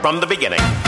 from the beginning.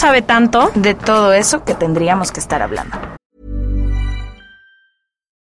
sabe tanto. de todo eso que tendríamos que estar hablando.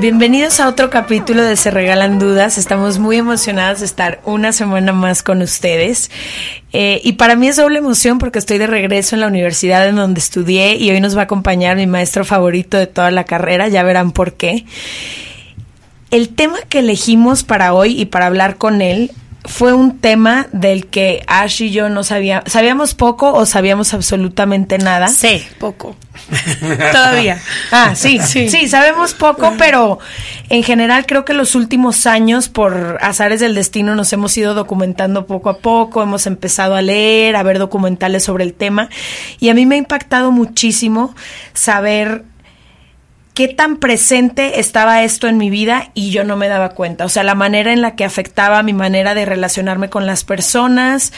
Bienvenidos a otro capítulo de Se Regalan Dudas. Estamos muy emocionadas de estar una semana más con ustedes. Eh, y para mí es doble emoción porque estoy de regreso en la universidad en donde estudié y hoy nos va a acompañar mi maestro favorito de toda la carrera. Ya verán por qué. El tema que elegimos para hoy y para hablar con él fue un tema del que Ash y yo no sabíamos, sabíamos poco o sabíamos absolutamente nada. Sí, poco. Todavía. Ah, sí, sí, sabemos poco, pero en general creo que los últimos años, por azares del destino, nos hemos ido documentando poco a poco, hemos empezado a leer, a ver documentales sobre el tema, y a mí me ha impactado muchísimo saber qué tan presente estaba esto en mi vida y yo no me daba cuenta. O sea, la manera en la que afectaba mi manera de relacionarme con las personas,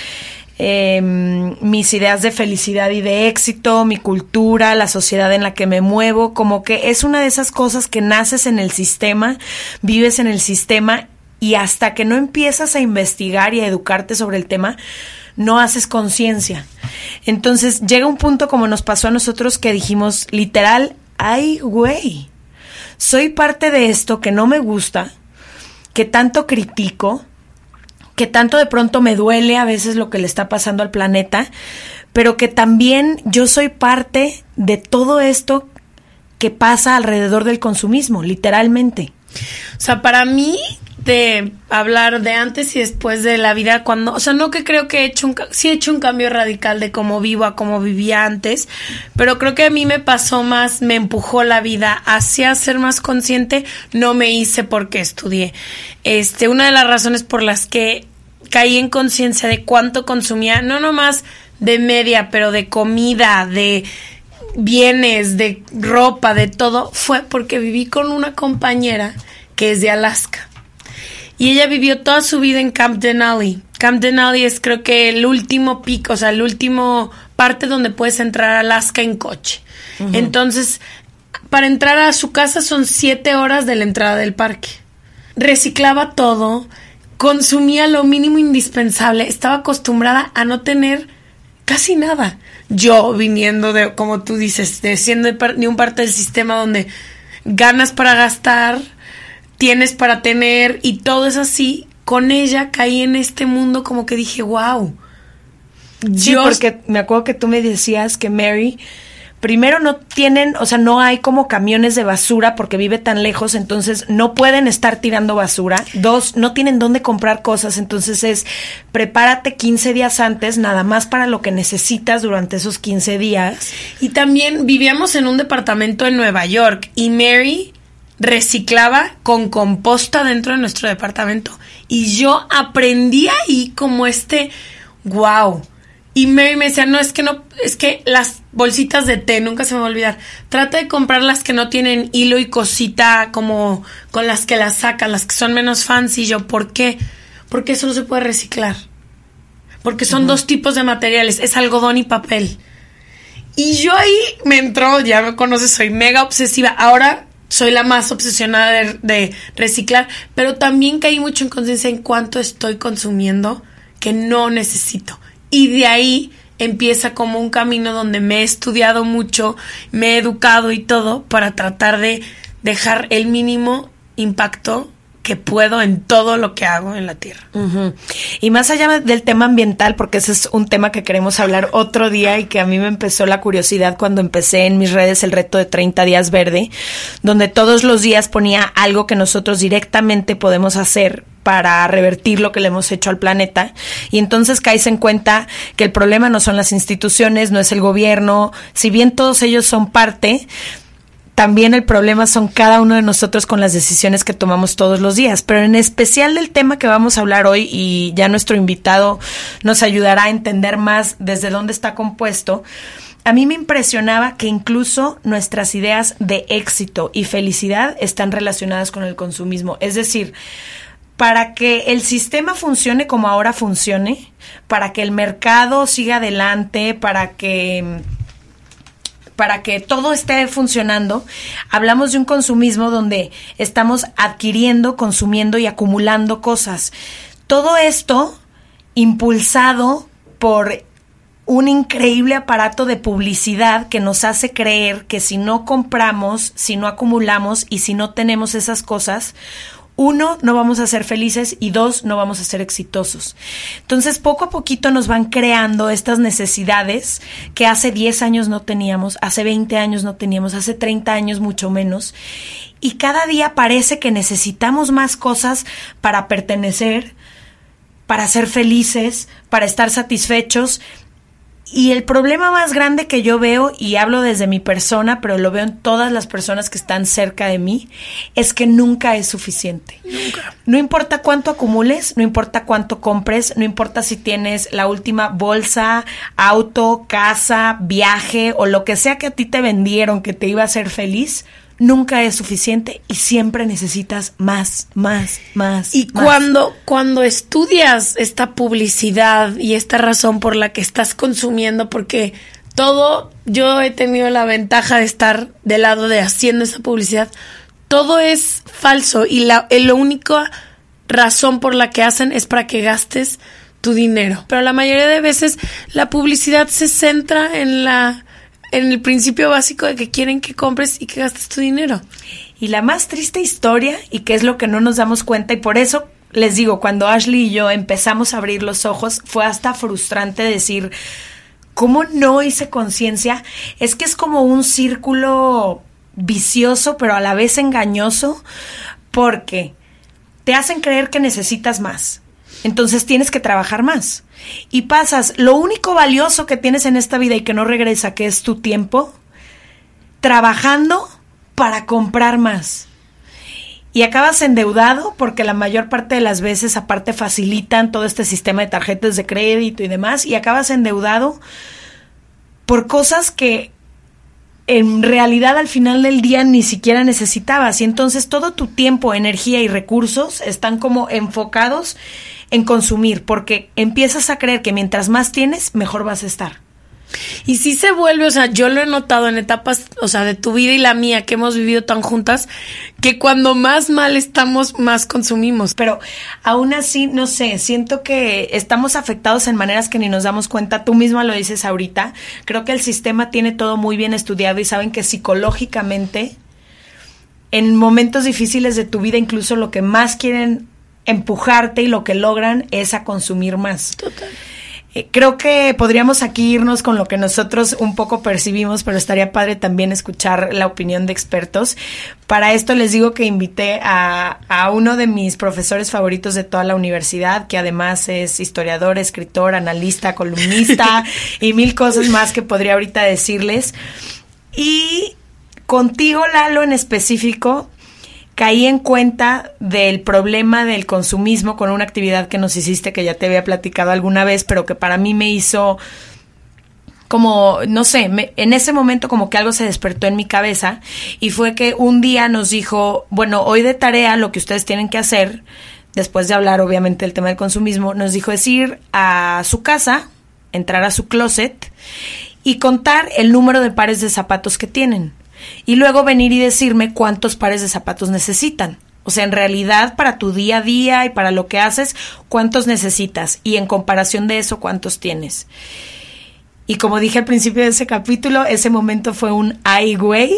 eh, mis ideas de felicidad y de éxito, mi cultura, la sociedad en la que me muevo, como que es una de esas cosas que naces en el sistema, vives en el sistema y hasta que no empiezas a investigar y a educarte sobre el tema, no haces conciencia. Entonces llega un punto como nos pasó a nosotros que dijimos literal, ay güey, soy parte de esto que no me gusta, que tanto critico, que tanto de pronto me duele a veces lo que le está pasando al planeta, pero que también yo soy parte de todo esto que pasa alrededor del consumismo, literalmente. O sea, para mí, de hablar de antes y después de la vida, cuando, o sea, no que creo que he hecho un, sí he hecho un cambio radical de cómo vivo a cómo vivía antes, pero creo que a mí me pasó más, me empujó la vida hacia ser más consciente, no me hice porque estudié. Este, una de las razones por las que caí en conciencia de cuánto consumía, no nomás de media, pero de comida, de bienes, de ropa, de todo, fue porque viví con una compañera que es de Alaska. Y ella vivió toda su vida en Camp Denali. Camp Denali es creo que el último pico, o sea, el último parte donde puedes entrar a Alaska en coche. Entonces, para entrar a su casa son siete horas de la entrada del parque. Reciclaba todo, consumía lo mínimo indispensable, estaba acostumbrada a no tener casi nada. Yo viniendo de, como tú dices, de siendo de, de un parte del sistema donde ganas para gastar, tienes para tener y todo es así, con ella caí en este mundo como que dije, wow. Sí, porque me acuerdo que tú me decías que Mary, primero no tienen, o sea, no hay como camiones de basura porque vive tan lejos, entonces no pueden estar tirando basura. Dos, no tienen dónde comprar cosas, entonces es prepárate 15 días antes, nada más para lo que necesitas durante esos 15 días. Y también vivíamos en un departamento en Nueva York y Mary reciclaba con composta dentro de nuestro departamento. Y yo aprendí ahí como este, wow, Y Mary me decía, no, es que no, es que las bolsitas de té, nunca se me va a olvidar. Trata de comprar las que no tienen hilo y cosita como con las que las sacan, las que son menos fancy. Yo, ¿por qué? Porque eso no se puede reciclar. Porque son dos tipos de materiales, es algodón y papel. Y yo ahí me entró, ya me conoces, soy mega obsesiva. Ahora soy la más obsesionada de, reciclar, pero también caí mucho en conciencia en cuánto estoy consumiendo que no necesito. Y de ahí empieza como un camino donde me he estudiado mucho, me he educado y todo para tratar de dejar el mínimo impacto que puedo en todo lo que hago en la tierra. Y más allá del tema ambiental, porque ese es un tema que queremos hablar otro día y que a mí me empezó la curiosidad cuando empecé en mis redes el reto de 30 días verde, donde todos los días ponía algo que nosotros directamente podemos hacer para revertir lo que le hemos hecho al planeta. Y entonces caes en cuenta que el problema no son las instituciones, no es el gobierno, si bien todos ellos son parte, también el problema son cada uno de nosotros con las decisiones que tomamos todos los días. Pero en especial del tema que vamos a hablar hoy, y ya nuestro invitado nos ayudará a entender más desde dónde está compuesto, a mí me impresionaba que incluso nuestras ideas de éxito y felicidad están relacionadas con el consumismo. Es decir, para que el sistema funcione como ahora funcione, para que el mercado siga adelante, para que para que todo esté funcionando, hablamos de un consumismo donde estamos adquiriendo, consumiendo y acumulando cosas. Todo esto impulsado por un increíble aparato de publicidad que nos hace creer que si no compramos, si no acumulamos y si no tenemos esas cosas, uno, no vamos a ser felices y dos, no vamos a ser exitosos. Entonces, poco a poquito nos van creando estas necesidades que hace 10 años no teníamos, hace 20 años no teníamos, hace 30 años mucho menos. Y cada día parece que necesitamos más cosas para pertenecer, para ser felices, para estar satisfechos y el problema más grande que yo veo, y hablo desde mi persona, pero lo veo en todas las personas que están cerca de mí, es que nunca es suficiente. Nunca. No importa cuánto acumules, no importa cuánto compres, no importa si tienes la última bolsa, auto, casa, viaje o lo que sea que a ti te vendieron que te iba a hacer feliz, nunca es suficiente y siempre necesitas más, más, más. Y cuando cuando estudias esta publicidad y esta razón por la que estás consumiendo, porque todo yo he tenido la ventaja de estar del lado de haciendo esa publicidad, todo es falso y la la única razón por la que hacen es para que gastes tu dinero. Pero la mayoría de veces la publicidad se centra en la en el principio básico de que quieren que compres y que gastes tu dinero. Y la más triste historia, y que es lo que no nos damos cuenta, y por eso les digo, cuando Ashley y yo empezamos a abrir los ojos, fue hasta frustrante decir, ¿cómo no hice conciencia? Es que es como un círculo vicioso, pero a la vez engañoso, porque te hacen creer que necesitas más. Entonces tienes que trabajar más y pasas lo único valioso que tienes en esta vida y que no regresa, que es tu tiempo, trabajando para comprar más. Y acabas endeudado porque la mayor parte de las veces aparte facilitan todo este sistema de tarjetas de crédito y demás y acabas endeudado por cosas que en realidad al final del día ni siquiera necesitabas y entonces todo tu tiempo, energía y recursos están como enfocados en consumir, porque empiezas a creer que mientras más tienes, mejor vas a estar. Y si se vuelve, o sea, yo lo he notado en etapas, o sea, de tu vida y la mía que hemos vivido tan juntas, que cuando más mal estamos, más consumimos. Pero aún así, no sé, siento que estamos afectados en maneras que ni nos damos cuenta. Tú misma lo dices ahorita. Creo que el sistema tiene todo muy bien estudiado y saben que psicológicamente, en momentos difíciles de tu vida, incluso lo que más quieren empujarte y lo que logran es a consumir más. Total. Eh, creo que podríamos aquí irnos con lo que nosotros un poco percibimos, pero estaría padre también escuchar la opinión de expertos. Para esto les digo que invité a, a uno de mis profesores favoritos de toda la universidad, que además es historiador, escritor, analista, columnista y mil cosas más que podría ahorita decirles. Y contigo, Lalo, en específico, caí en cuenta del problema del consumismo con una actividad que nos hiciste que ya te había platicado alguna vez, pero que para mí me hizo como, no sé, me- en ese momento como que algo se despertó en mi cabeza y fue que un día nos dijo, bueno, hoy de tarea lo que ustedes tienen que hacer, después de hablar obviamente del tema del consumismo, nos dijo es ir a su casa, entrar a su closet y contar el número de pares de zapatos que tienen. Y luego venir y decirme cuántos pares de zapatos necesitan. O sea, en realidad para tu día a día y para lo que haces, cuántos necesitas y en comparación de eso, cuántos tienes. Y como dije al principio de ese capítulo, ese momento fue un ay güey.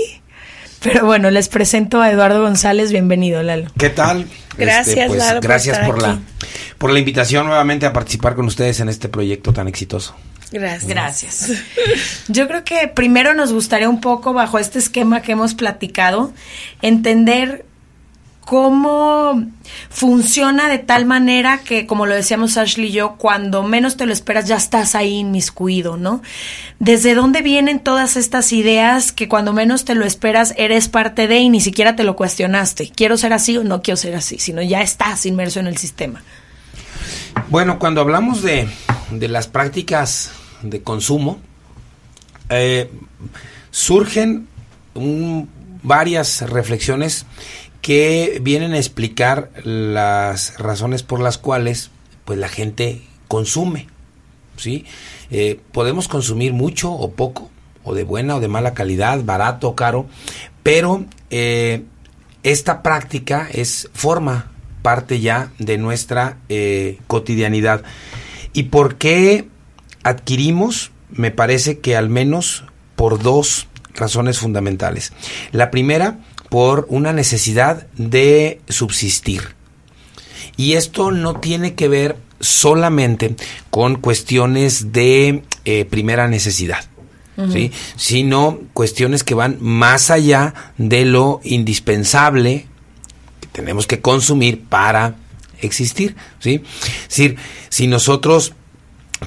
Pero bueno, les presento a Eduardo González. Bienvenido, Lalo. ¿Qué tal? Gracias, pues, Lalo, por gracias estar por la aquí. por la invitación nuevamente a participar con ustedes en este proyecto tan exitoso. Gracias. Gracias. Yo creo que primero nos gustaría un poco, bajo este esquema que hemos platicado, entender cómo funciona de tal manera que, como lo decíamos Ashley y yo, cuando menos te lo esperas ya estás ahí inmiscuido, ¿no? ¿Desde dónde vienen todas estas ideas que cuando menos te lo esperas eres parte de y ni siquiera te lo cuestionaste? ¿Quiero ser así o no quiero ser así? Sino ya estás inmerso en el sistema. Bueno, cuando hablamos de, de las prácticas de consumo, eh, surgen varias reflexiones que vienen a explicar las razones por las cuales pues la gente consume. ¿sí? Eh, podemos consumir mucho o poco, o de buena o de mala calidad, barato o caro, pero eh, esta práctica es forma parte ya de nuestra cotidianidad. ¿Y por qué adquirimos? Me parece que al menos por dos razones fundamentales. La primera, por una necesidad de subsistir. Y esto no tiene que ver solamente con cuestiones de eh, primera necesidad. ¿sí? sino cuestiones que van más allá de lo indispensable que tenemos que consumir para existir. ¿sí? Es decir, si nosotros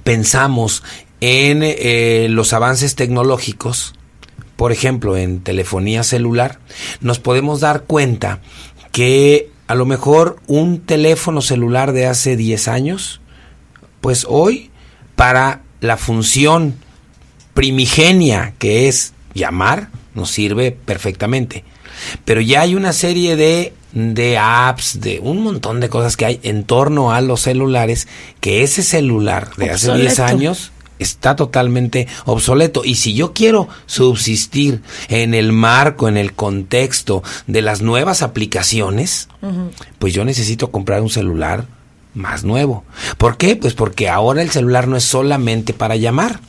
pensamos en eh, los avances tecnológicos, por ejemplo, en telefonía celular, nos podemos dar cuenta que a lo mejor un teléfono celular de hace 10 años, pues hoy para la función primigenia que es llamar, nos sirve perfectamente. Pero ya hay una serie de, de apps, de un montón de cosas que hay en torno a los celulares, que ese celular de hace 10 Obsoleto. años está totalmente obsoleto. Y si yo quiero subsistir en el marco, en el contexto de las nuevas aplicaciones, pues yo necesito comprar un celular más nuevo. ¿Por qué? Pues porque ahora el celular no es solamente para llamar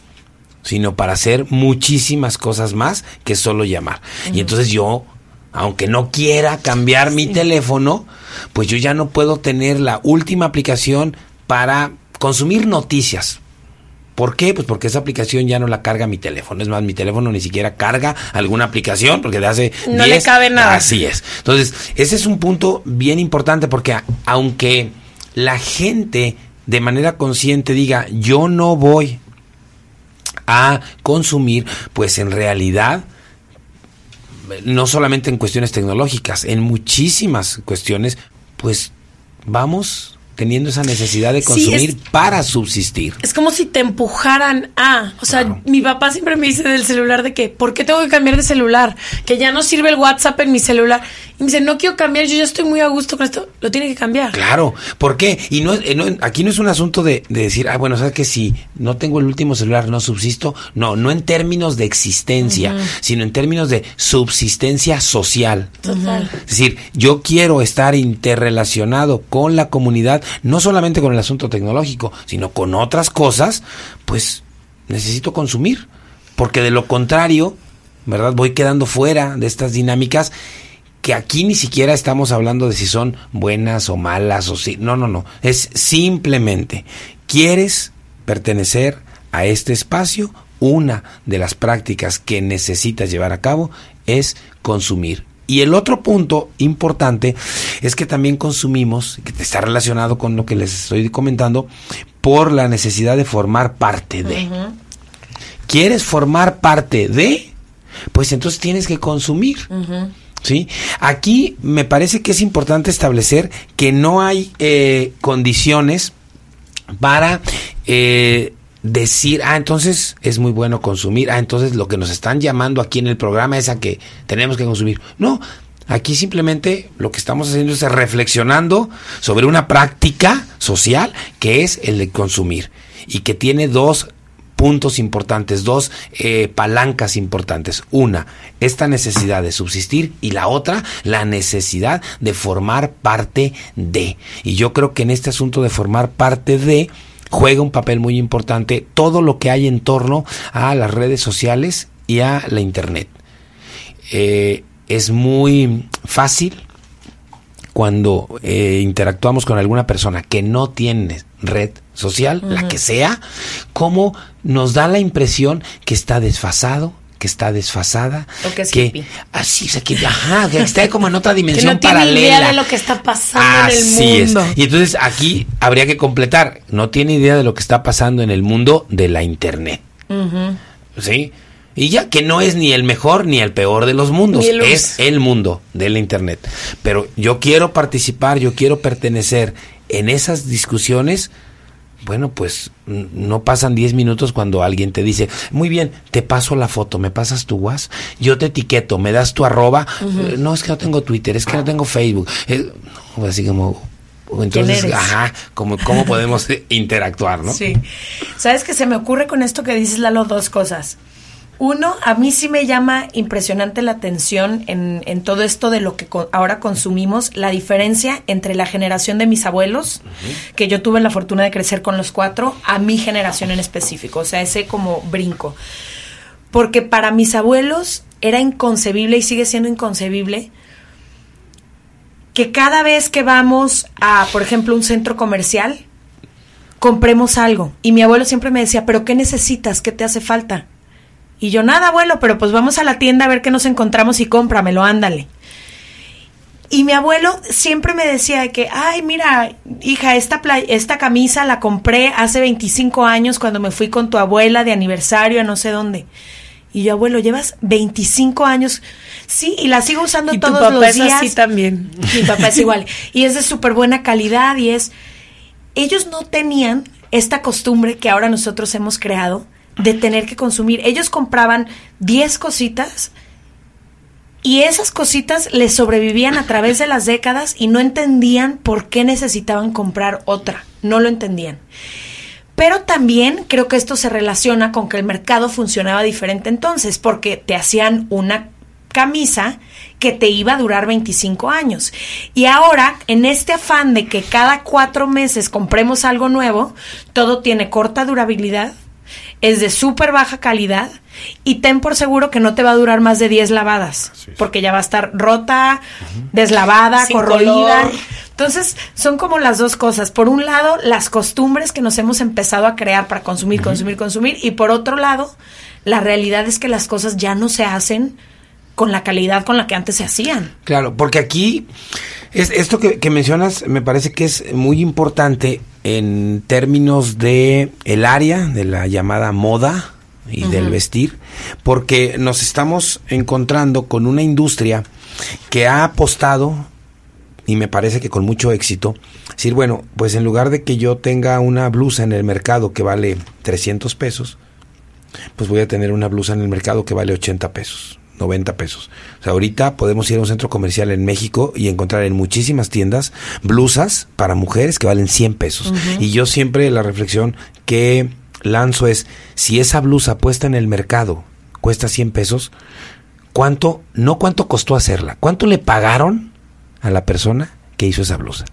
sino para hacer muchísimas cosas más que solo llamar. Y entonces yo, aunque no quiera cambiar mi teléfono, pues yo ya no puedo tener la última aplicación para consumir noticias. ¿Por qué? Pues porque esa aplicación ya no la carga mi teléfono. Es más, mi teléfono ni siquiera carga alguna aplicación porque de hace No le 10, cabe nada. Así es. Entonces, ese es un punto bien importante porque a- aunque la gente de manera consciente diga, yo no voy a consumir, pues en realidad, no solamente en cuestiones tecnológicas, en muchísimas cuestiones, pues vamos teniendo esa necesidad de Sí, consumir es- para subsistir. Es como si te empujaran a, o sea, Claro. mi papá siempre me dice del celular de que, ¿por qué tengo que cambiar de celular? Que ya no sirve el WhatsApp en mi celular. Y me dice, no quiero cambiar, yo ya estoy muy a gusto con esto, lo tiene que cambiar. Claro, ¿por qué? Y no, eh, no- aquí no es un asunto de, de decir, ah, bueno, sabes que si no tengo el último celular, no subsisto. No, no en términos de existencia, sino en términos de subsistencia social. Total. Es decir, yo quiero estar interrelacionado con la comunidad, no solamente con el asunto tecnológico, sino con otras cosas, pues necesito consumir, porque de lo contrario, ¿verdad? Voy quedando fuera de estas dinámicas que aquí ni siquiera estamos hablando de si son buenas o malas o si no, no, no, es simplemente quieres pertenecer a este espacio, una de las prácticas que necesitas llevar a cabo es consumir. Y el otro punto importante es que también consumimos, que está relacionado con lo que les estoy comentando, por la necesidad de formar parte de. ¿Quieres formar parte de? Pues entonces tienes que consumir. ¿Sí? Aquí me parece que es importante establecer que no hay eh, condiciones para eh, decir, ah, entonces es muy bueno consumir, ah, entonces lo que nos están llamando aquí en el programa es a que tenemos que consumir. No, aquí simplemente lo que estamos haciendo es reflexionando sobre una práctica social que es el de consumir y que tiene dos puntos importantes, dos eh, palancas importantes. Una, esta necesidad de subsistir y la otra, la necesidad de formar parte de. Y yo creo que en este asunto de formar parte de juega un papel muy importante todo lo que hay en torno a las redes sociales y a la internet. Eh, es muy fácil cuando eh, interactuamos con alguna persona que no tiene red social, la que sea, como nos da la impresión que está desfasado, que está desfasada, O que es que hippie. así, o sea, que, ajá, que está como en otra Que dimensión no tiene paralela. idea de lo que está pasando Así en el es. mundo. Y entonces aquí habría que completar, no tiene idea de lo que está pasando en el mundo de la internet. ¿Sí? Y ya que no es ni el mejor ni el peor de los mundos, el es el mundo de la internet. Pero yo quiero participar, yo quiero pertenecer en esas discusiones. Bueno, pues no pasan 10 minutos cuando alguien te dice, muy bien, te paso la foto, me pasas tu WhatsApp, yo te etiqueto, me das tu arroba, Eh, no es que no tengo Twitter, es que no tengo Facebook. Eh, no, así como, entonces, ajá, como, ¿cómo podemos interactuar, no? Sí. ¿Sabes que se me ocurre con esto que dices, Lalo, dos cosas? Uno, a mí sí me llama impresionante la atención en, en todo esto de lo que co- ahora consumimos, la diferencia entre la generación de mis abuelos, que yo tuve la fortuna de crecer con los cuatro, a mi generación en específico, o sea, ese como brinco. Porque para mis abuelos era inconcebible y sigue siendo inconcebible que cada vez que vamos a, por ejemplo, un centro comercial, compremos algo. Y mi abuelo siempre me decía, pero ¿qué necesitas? ¿Qué te hace falta? Y yo, nada, abuelo, pero pues vamos a la tienda a ver qué nos encontramos y cómpramelo, ándale. Y mi abuelo siempre me decía de que, ay, mira, hija, esta, esta camisa la compré hace 25 años cuando me fui con tu abuela de aniversario a no sé dónde. Y yo, abuelo, llevas 25 años. Sí, y la sigo usando Y tu todos papá los es días. así también. Mi papá es igual. Y es de súper buena calidad y es... Ellos no tenían esta costumbre que ahora nosotros hemos creado de tener que consumir. Ellos compraban 10 cositas y esas cositas les sobrevivían a través de las décadas y no entendían por qué necesitaban comprar otra. No lo entendían. Pero también creo que esto se relaciona con que el mercado funcionaba diferente entonces, porque te hacían una camisa que te iba a durar 25 años. Y ahora, en este afán de que cada cuatro meses compremos algo nuevo, todo tiene corta durabilidad, es de súper baja calidad y ten por seguro que no te va a durar más de 10 lavadas, porque ya va a estar rota, deslavada, Sin corroída. color. Entonces, son como las dos cosas. Por un lado, las costumbres que nos hemos empezado a crear para consumir, consumir, consumir. Y por otro lado, la realidad es que las cosas ya no se hacen con la calidad con la que antes se hacían. Claro, porque aquí es, esto que, que mencionas me parece que es muy importante en términos de el área de la llamada moda y del vestir, porque nos estamos encontrando con una industria que ha apostado y me parece que con mucho éxito, decir, bueno, pues en lugar de que yo tenga una blusa en el mercado que vale 300 pesos, pues voy a tener una blusa en el mercado que vale 80 pesos, 90 pesos. O sea, ahorita podemos ir a un centro comercial en México y encontrar en muchísimas tiendas blusas para mujeres que valen 100 pesos. Y yo siempre la reflexión que lanzo es, si esa blusa puesta en el mercado cuesta 100 pesos, ¿cuánto, no cuánto costó hacerla, cuánto le pagaron a la persona que hizo esa blusa?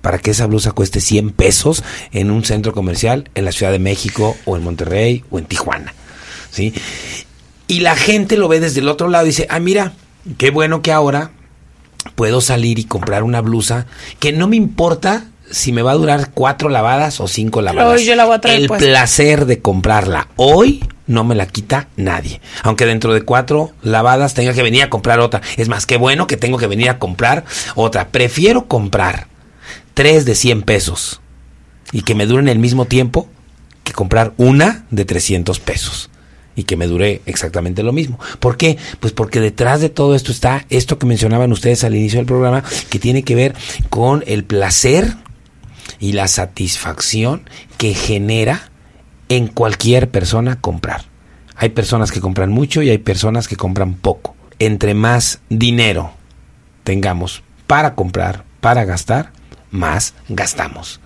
para que esa blusa cueste 100 pesos en un centro comercial en la Ciudad de México o en Monterrey o en Tijuana. ¿sí? Y la gente lo ve desde el otro lado y dice, ah, mira, qué bueno que ahora puedo salir y comprar una blusa que no me importa si me va a durar cuatro lavadas o cinco lavadas. hoy yo la voy a traer el puesta. placer de comprarla hoy no me la quita nadie. Aunque dentro de cuatro lavadas tenga que venir a comprar otra. Es más, qué bueno que tengo que venir a comprar otra. Prefiero comprar tres de 100 pesos y que me duren el mismo tiempo que comprar una de 300 pesos. Y que me dure exactamente lo mismo. ¿Por qué? Pues porque detrás de todo esto está esto que mencionaban ustedes al inicio del programa, que tiene que ver con el placer y la satisfacción que genera en cualquier persona comprar. Hay personas que compran mucho y hay personas que compran poco. Entre más dinero tengamos para comprar, para gastar, más gastamos.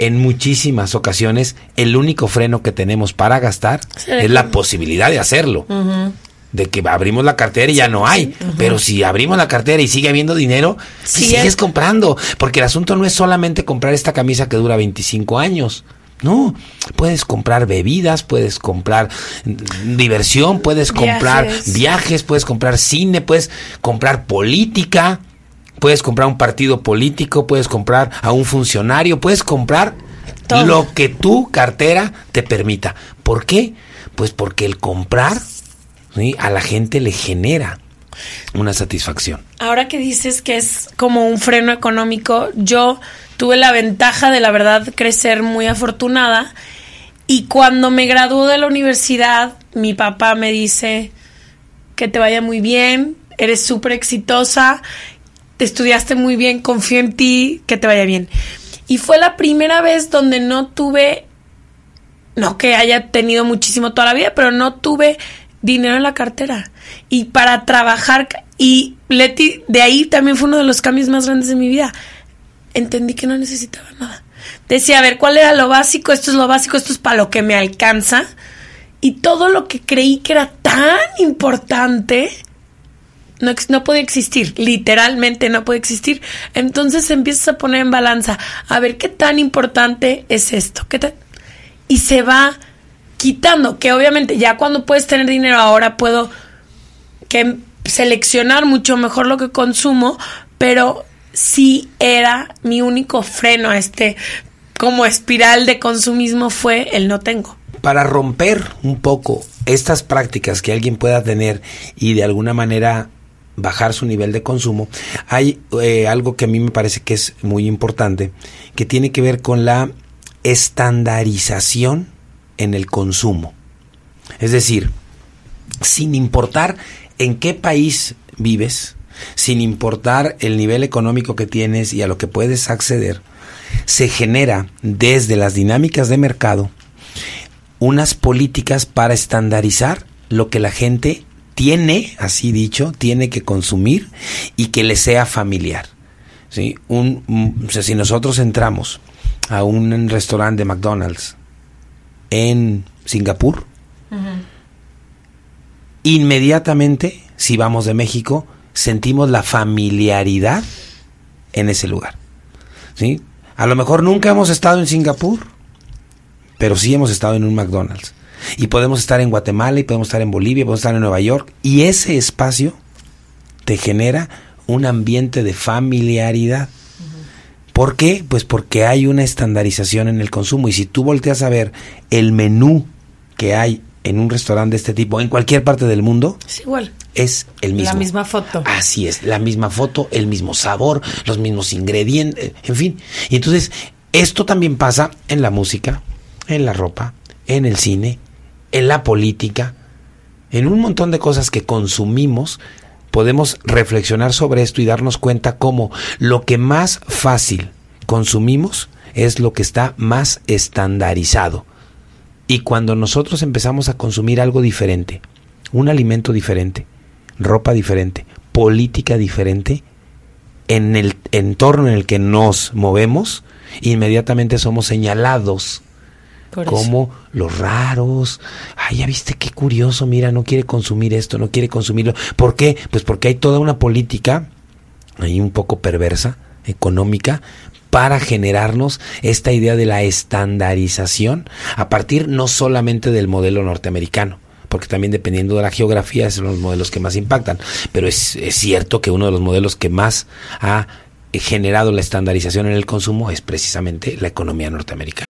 En muchísimas ocasiones, el único freno que tenemos para gastar es la posibilidad de hacerlo. De que abrimos la cartera y ya no hay. Pero si abrimos la cartera y sigue habiendo dinero, sigues comprando. Porque el asunto no es solamente comprar esta camisa que dura 25 años. No, puedes comprar bebidas, puedes comprar diversión, puedes comprar viajes, puedes comprar cine, puedes comprar política. Puedes comprar un partido político, puedes comprar a un funcionario, puedes comprar lo que tu cartera te permita. ¿Por qué? Pues porque el comprar a la gente le genera una satisfacción. Ahora que dices que es como un freno económico, yo tuve la ventaja de la verdad crecer muy afortunada y cuando me graduó de la universidad, mi papá me dice que te vaya muy bien, eres súper exitosa te estudiaste muy bien, confío en ti, que te vaya bien. Y fue la primera vez donde no tuve, no que haya tenido muchísimo toda la vida, pero no tuve dinero en la cartera. Y para trabajar, y Leti, de ahí también fue uno de los cambios más grandes de mi vida. Entendí que no necesitaba nada. Decía, a ver, ¿cuál era lo básico? Esto es lo básico, esto es para lo que me alcanza. Y todo lo que creí que era tan importante, no, no puede existir, literalmente no puede existir. Entonces empiezas a poner en balanza, a ver qué tan importante es esto, qué y se va quitando, que obviamente ya cuando puedes tener dinero ahora puedo que seleccionar mucho mejor lo que consumo, pero sí era mi único freno a este como espiral de consumismo fue el no tengo. Para romper un poco estas prácticas que alguien pueda tener y de alguna manera bajar su nivel de consumo, hay eh, algo que a mí me parece que es muy importante, que tiene que ver con la estandarización en el consumo. Es decir, sin importar en qué país vives, sin importar el nivel económico que tienes y a lo que puedes acceder, se genera desde las dinámicas de mercado unas políticas para estandarizar lo que la gente tiene, así dicho, tiene que consumir y que le sea familiar. ¿sí? Un, si nosotros entramos a un restaurante de McDonald's en Singapur, inmediatamente, si vamos de México, sentimos la familiaridad en ese lugar. ¿sí? A lo mejor nunca hemos estado en Singapur, pero sí hemos estado en un McDonald's. Y podemos estar en Guatemala y podemos estar en Bolivia, podemos estar en Nueva York. Y ese espacio te genera un ambiente de familiaridad. ¿Por qué? Pues porque hay una estandarización en el consumo. Y si tú volteas a ver el menú que hay en un restaurante de este tipo en cualquier parte del mundo, es igual. Es el mismo. La misma foto. Así es, la misma foto, el mismo sabor, los mismos ingredientes, en fin. Y entonces, esto también pasa en la música, en la ropa, en el cine, en la política, en un montón de cosas que consumimos, podemos reflexionar sobre esto y darnos cuenta cómo lo que más fácil consumimos es lo que está más estandarizado. Y cuando nosotros empezamos a consumir algo diferente, un alimento diferente, ropa diferente, política diferente, en el entorno en el que nos movemos, inmediatamente somos señalados como los raros. Ay, ya viste qué curioso, mira, no quiere consumir esto, no quiere consumirlo. ¿Por qué? Pues porque hay toda una política ahí un poco perversa, económica, para generarnos esta idea de la estandarización a partir no solamente del modelo norteamericano, porque también dependiendo de la geografía son los modelos que más impactan, pero es, es cierto que uno de los modelos que más ha generado la estandarización en el consumo es precisamente la economía norteamericana.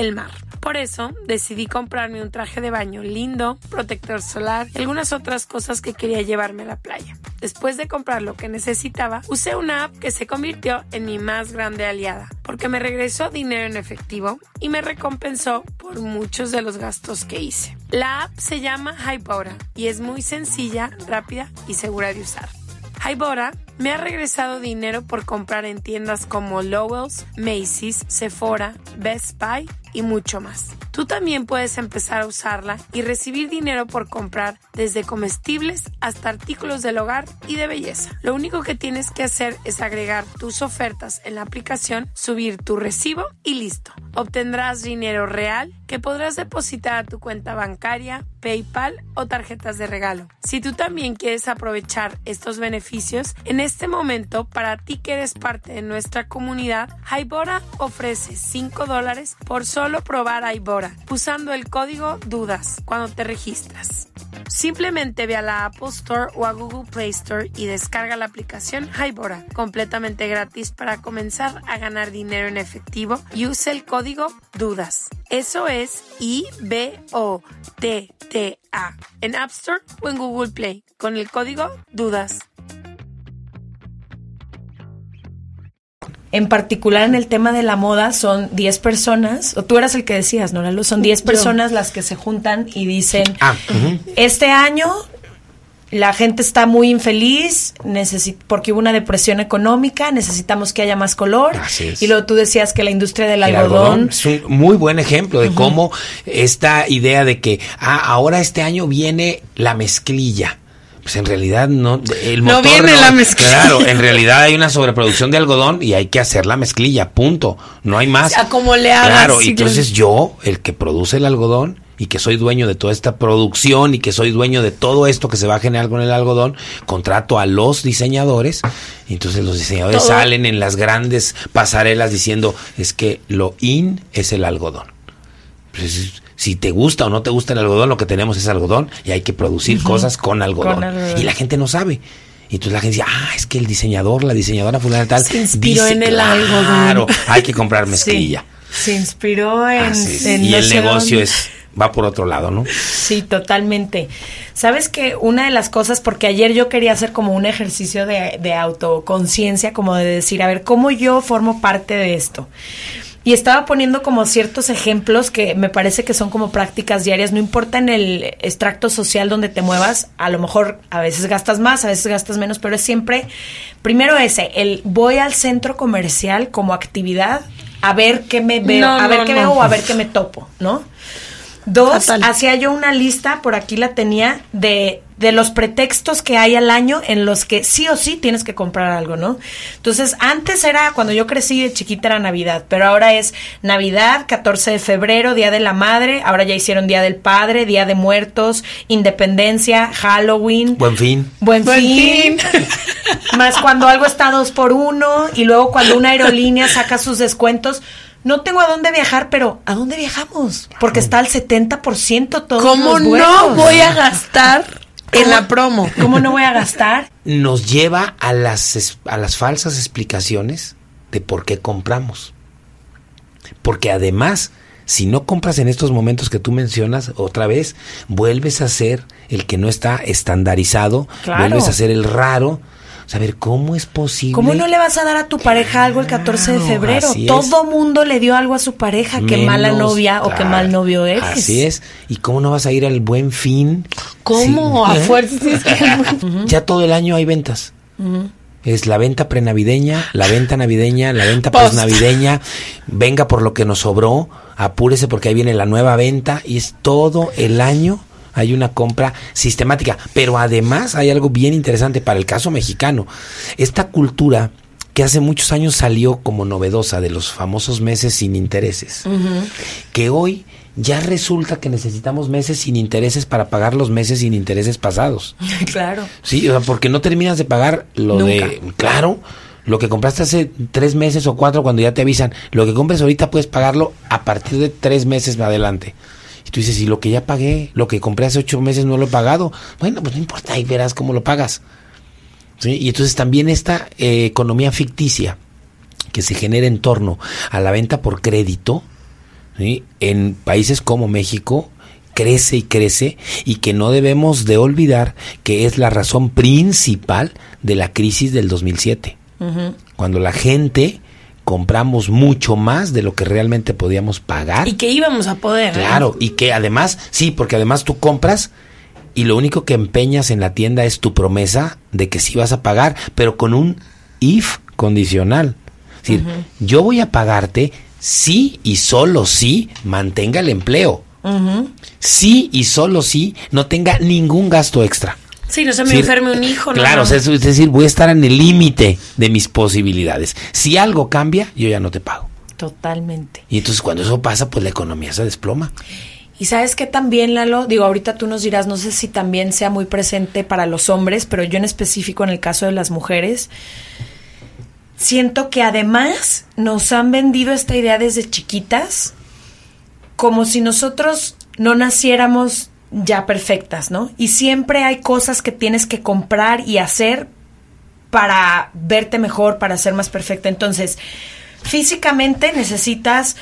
el mar. Por eso decidí comprarme un traje de baño lindo, protector solar y algunas otras cosas que quería llevarme a la playa. Después de comprar lo que necesitaba, usé una app que se convirtió en mi más grande aliada, porque me regresó dinero en efectivo y me recompensó por muchos de los gastos que hice. La app se llama Hybora y es muy sencilla, rápida y segura de usar. Hybora me ha regresado dinero por comprar en tiendas como Lowell's, Macy's, Sephora, Best Buy y mucho más. Tú también puedes empezar a usarla y recibir dinero por comprar desde comestibles hasta artículos del hogar y de belleza. Lo único que tienes que hacer es agregar tus ofertas en la aplicación, subir tu recibo y listo. Obtendrás dinero real que podrás depositar a tu cuenta bancaria, PayPal o tarjetas de regalo. Si tú también quieres aprovechar estos beneficios, en este momento, para ti que eres parte de nuestra comunidad, Hybora ofrece 5 dólares por solo probar Hybora, usando el código DUDAS cuando te registras. Simplemente ve a la Apple Store o a Google Play Store y descarga la aplicación Hybora, completamente gratis para comenzar a ganar dinero en efectivo y use el código DUDAS. Eso es I-B-O-T-T-A en App Store o en Google Play con el código DUDAS. En particular en el tema de la moda son 10 personas, o tú eras el que decías, ¿no, Lalo? Son 10 personas las que se juntan y dicen, Ah, este año la gente está muy infeliz porque hubo una depresión económica, necesitamos que haya más color. Así es. Y luego tú decías que la industria del El algodón... es un muy buen ejemplo de cómo esta idea de que ah, ahora este año viene la mezclilla. Pues en realidad no, el No viene la mezclilla. Claro, en realidad hay una sobreproducción de algodón y hay que hacer la mezclilla, punto. No hay más. A como le hagas, Claro, sí, y entonces yo, el que produce el algodón y que soy dueño de toda esta producción y que soy dueño de todo esto que se va a generar con el algodón, contrato a los diseñadores y entonces los diseñadores Todo. salen en las grandes pasarelas diciendo es que lo in es el algodón. Pues, si te gusta o no te gusta el algodón, lo que tenemos es algodón y hay que producir cosas con algodón. Con algodón. Y la gente no sabe. Y entonces la gente dice, ah, es que el diseñador, la diseñadora fulana tal, Se inspiró dice, en el claro, algodón". hay que comprar mezclilla. Se inspiró en... Y no el negocio dónde. es va por otro lado, ¿no? Sí, totalmente. Sabes que una de las cosas, porque ayer yo quería hacer como un ejercicio de, de autoconciencia, como de decir, a ver, ¿cómo yo formo parte de esto? Y estaba poniendo como ciertos ejemplos que me parece que son como prácticas diarias, no importa en el extracto social donde te muevas, a lo mejor a veces gastas más, a veces gastas menos, pero es siempre, primero ese, el voy al centro comercial como actividad a ver qué me veo, No, a ver no, qué no. veo o a ver qué me topo, ¿no? Dos, hacía yo una lista, por aquí la tenía, de, de los pretextos que hay al año en los que sí o sí tienes que comprar algo, ¿no? Entonces, antes era, cuando yo crecí de chiquita era Navidad, pero ahora es Navidad, 14 de febrero, Día de la Madre, ahora ya hicieron Día del Padre, Día de Muertos, Independencia, Halloween. Buen fin. Buen, Buen fin. Más cuando algo está dos por uno y luego cuando una aerolínea saca sus descuentos. No tengo a dónde viajar, pero ¿a dónde viajamos? Porque está al 70% todos ¿Cómo los no voy a gastar en la promo? ¿Cómo no voy a gastar? Nos lleva a las es- a las falsas explicaciones de por qué compramos. Porque además, si no compras en estos momentos que tú mencionas, otra vez vuelves a ser el que no está estandarizado, Claro. vuelves a ser el raro. Ver, ¿cómo es posible? ¿Cómo no le vas a dar a tu pareja algo el 14 de febrero? Todo mundo le dio algo a su pareja. Qué mala Menos, novia o qué mal novio eres. Así es. ¿Y cómo no vas a ir al buen fin? ¿Cómo? Sí. A fuerza. sí, es que- Ya todo el año hay ventas. Es la venta prenavideña, la venta navideña, la venta Post. postnavideña. Venga por lo que nos sobró, apúrese porque ahí viene la nueva venta y es todo el año hay una compra sistemática. Pero además hay algo bien interesante para el caso mexicano. Esta cultura que hace muchos años salió como novedosa de los famosos meses sin intereses, que hoy ya resulta que necesitamos meses sin intereses para pagar los meses sin intereses pasados. claro. Sí, o sea, porque no terminas de pagar lo de... Claro, lo que compraste hace tres meses o cuatro cuando ya te avisan, lo que compres ahorita puedes pagarlo a partir de tres meses adelante. Y tú dices, y lo que ya pagué, lo que compré hace ocho meses no lo he pagado. Bueno, pues no importa, ahí verás cómo lo pagas. ¿Sí? Y entonces también esta eh, economía ficticia que se genera en torno a la venta por crédito, ¿sí? en países como México, crece y crece y que no debemos de olvidar que es la razón principal de la crisis del 2007. Cuando la gente compramos mucho más de lo que realmente podíamos pagar. Y que íbamos a poder. ¿eh? Claro, y que además, sí, porque además tú compras y lo único que empeñas en la tienda es tu promesa de que sí vas a pagar, pero con un if condicional. Es decir, yo voy a pagarte si y solo si mantenga el empleo. Sí y solo si no tenga ningún gasto extra. Sí, no se me Sí, enferme un hijo. no, Claro, no. es es decir, voy a estar en el límite de mis posibilidades. Si algo cambia, yo ya no te pago. Totalmente. Y entonces cuando eso pasa, pues la economía se desploma. Y sabes que también, Lalo, digo, ahorita tú nos dirás, no sé si también sea muy presente para los hombres, pero yo en específico en el caso de las mujeres, siento que además nos han vendido esta idea desde chiquitas como si nosotros no naciéramos ya perfectas, ¿no? Y siempre hay cosas que tienes que comprar y hacer para verte mejor, para ser más perfecta. Entonces, físicamente necesitas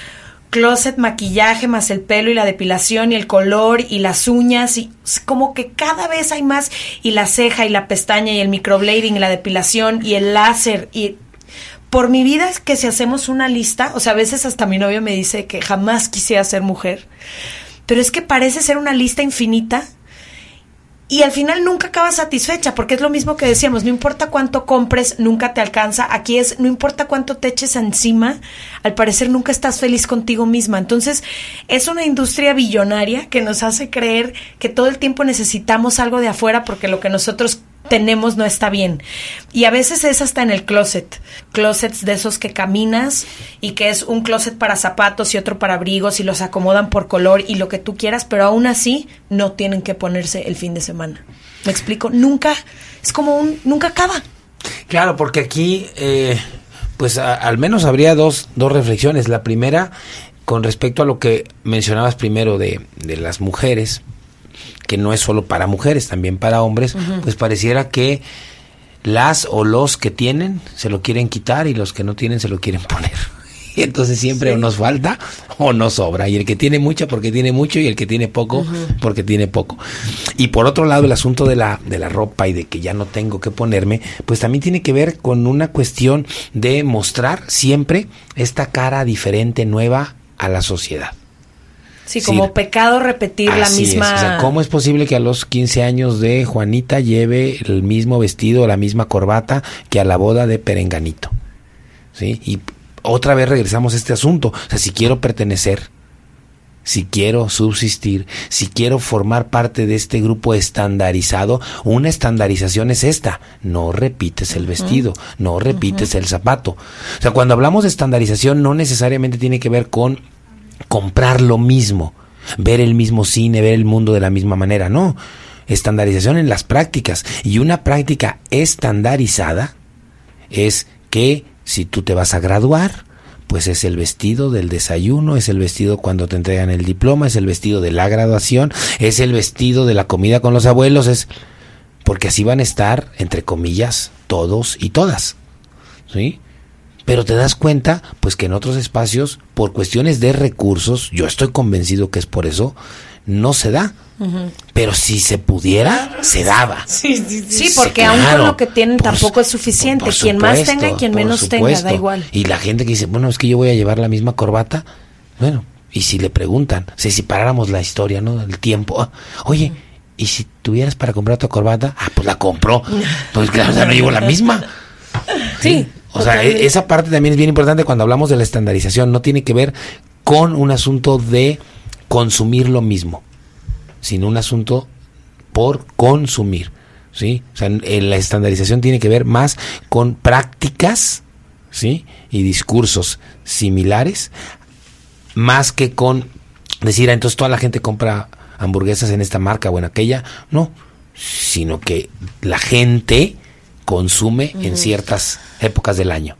closet, maquillaje, más el pelo y la depilación y el color y las uñas y como que cada vez hay más y la ceja y la pestaña y el microblading y la depilación y el láser y por mi vida es que si hacemos una lista, o sea, a veces hasta mi novio me dice que jamás quisiera ser mujer, pero es que parece ser una lista infinita y al final nunca acabas satisfecha, porque es lo mismo que decíamos, no importa cuánto compres, nunca te alcanza. Aquí es, no importa cuánto te eches encima, al parecer nunca estás feliz contigo misma. Entonces, es una industria billonaria que nos hace creer que todo el tiempo necesitamos algo de afuera porque lo que nosotros tenemos no está bien. Y a veces es hasta en el closet. Closets de esos que caminas y que es un closet para zapatos y otro para abrigos y los acomodan por color y lo que tú quieras, pero aún así no tienen que ponerse el fin de semana. ¿Me explico? Nunca, es como un, nunca acaba. Claro, porque aquí, eh, pues al menos habría dos, dos reflexiones. La primera, con respecto a lo que mencionabas primero de, de las mujeres, que no es solo para mujeres, también para hombres, pues pareciera que las o los que tienen se lo quieren quitar y los que no tienen se lo quieren poner. Y entonces siempre o nos falta o nos sobra. Y el que tiene mucho porque tiene mucho y el que tiene poco porque tiene poco. Y por otro lado, el asunto de la, de la ropa y de que ya no tengo que ponerme, pues también tiene que ver con una cuestión de mostrar siempre esta cara diferente, nueva a la sociedad. Sí, Sí. como pecado repetir la es. misma. O sea, ¿cómo es posible que a los 15 años de Juanita lleve el mismo vestido, la misma corbata que a la boda de Perenganito? ¿Sí? Y otra vez regresamos a este asunto. O sea, si quiero pertenecer, si quiero subsistir, si quiero formar parte de este grupo estandarizado, una estandarización es esta. No repites el vestido, no repites el zapato. O sea, cuando hablamos de estandarización no necesariamente tiene que ver con comprar lo mismo, ver el mismo cine, ver el mundo de la misma manera, no. Estandarización en las prácticas. Y una práctica estandarizada es que si tú te vas a graduar, pues es el vestido del desayuno, es el vestido cuando te entregan el diploma, es el vestido de la graduación, es el vestido de la comida con los abuelos, es porque así van a estar, entre comillas, todos y todas. ¿Sí? Pero te das cuenta, pues que en otros espacios, por cuestiones de recursos, yo estoy convencido que es por eso, no se da. Pero si se pudiera, se daba. Sí, porque aún con lo que tienen tampoco es suficiente. quien más tenga y quien menos tenga, da igual. Y la gente que dice, bueno, es que yo voy a llevar la misma corbata. Bueno, y si le preguntan, si, si paráramos la historia, ¿no? El tiempo. oye, ¿y si tuvieras para comprar tu corbata? Ah, pues la compró. Pues claro, ya no llevo la misma. Sí. O sea, esa parte también es bien importante cuando hablamos de la estandarización. No tiene que ver con un asunto de consumir lo mismo, sino un asunto por consumir. ¿Sí? O sea, la estandarización tiene que ver más con prácticas, ¿sí? Y discursos similares, más que con decir, ah, entonces toda la gente compra hamburguesas en esta marca o en aquella. No, sino que la gente consume en ciertas épocas del año.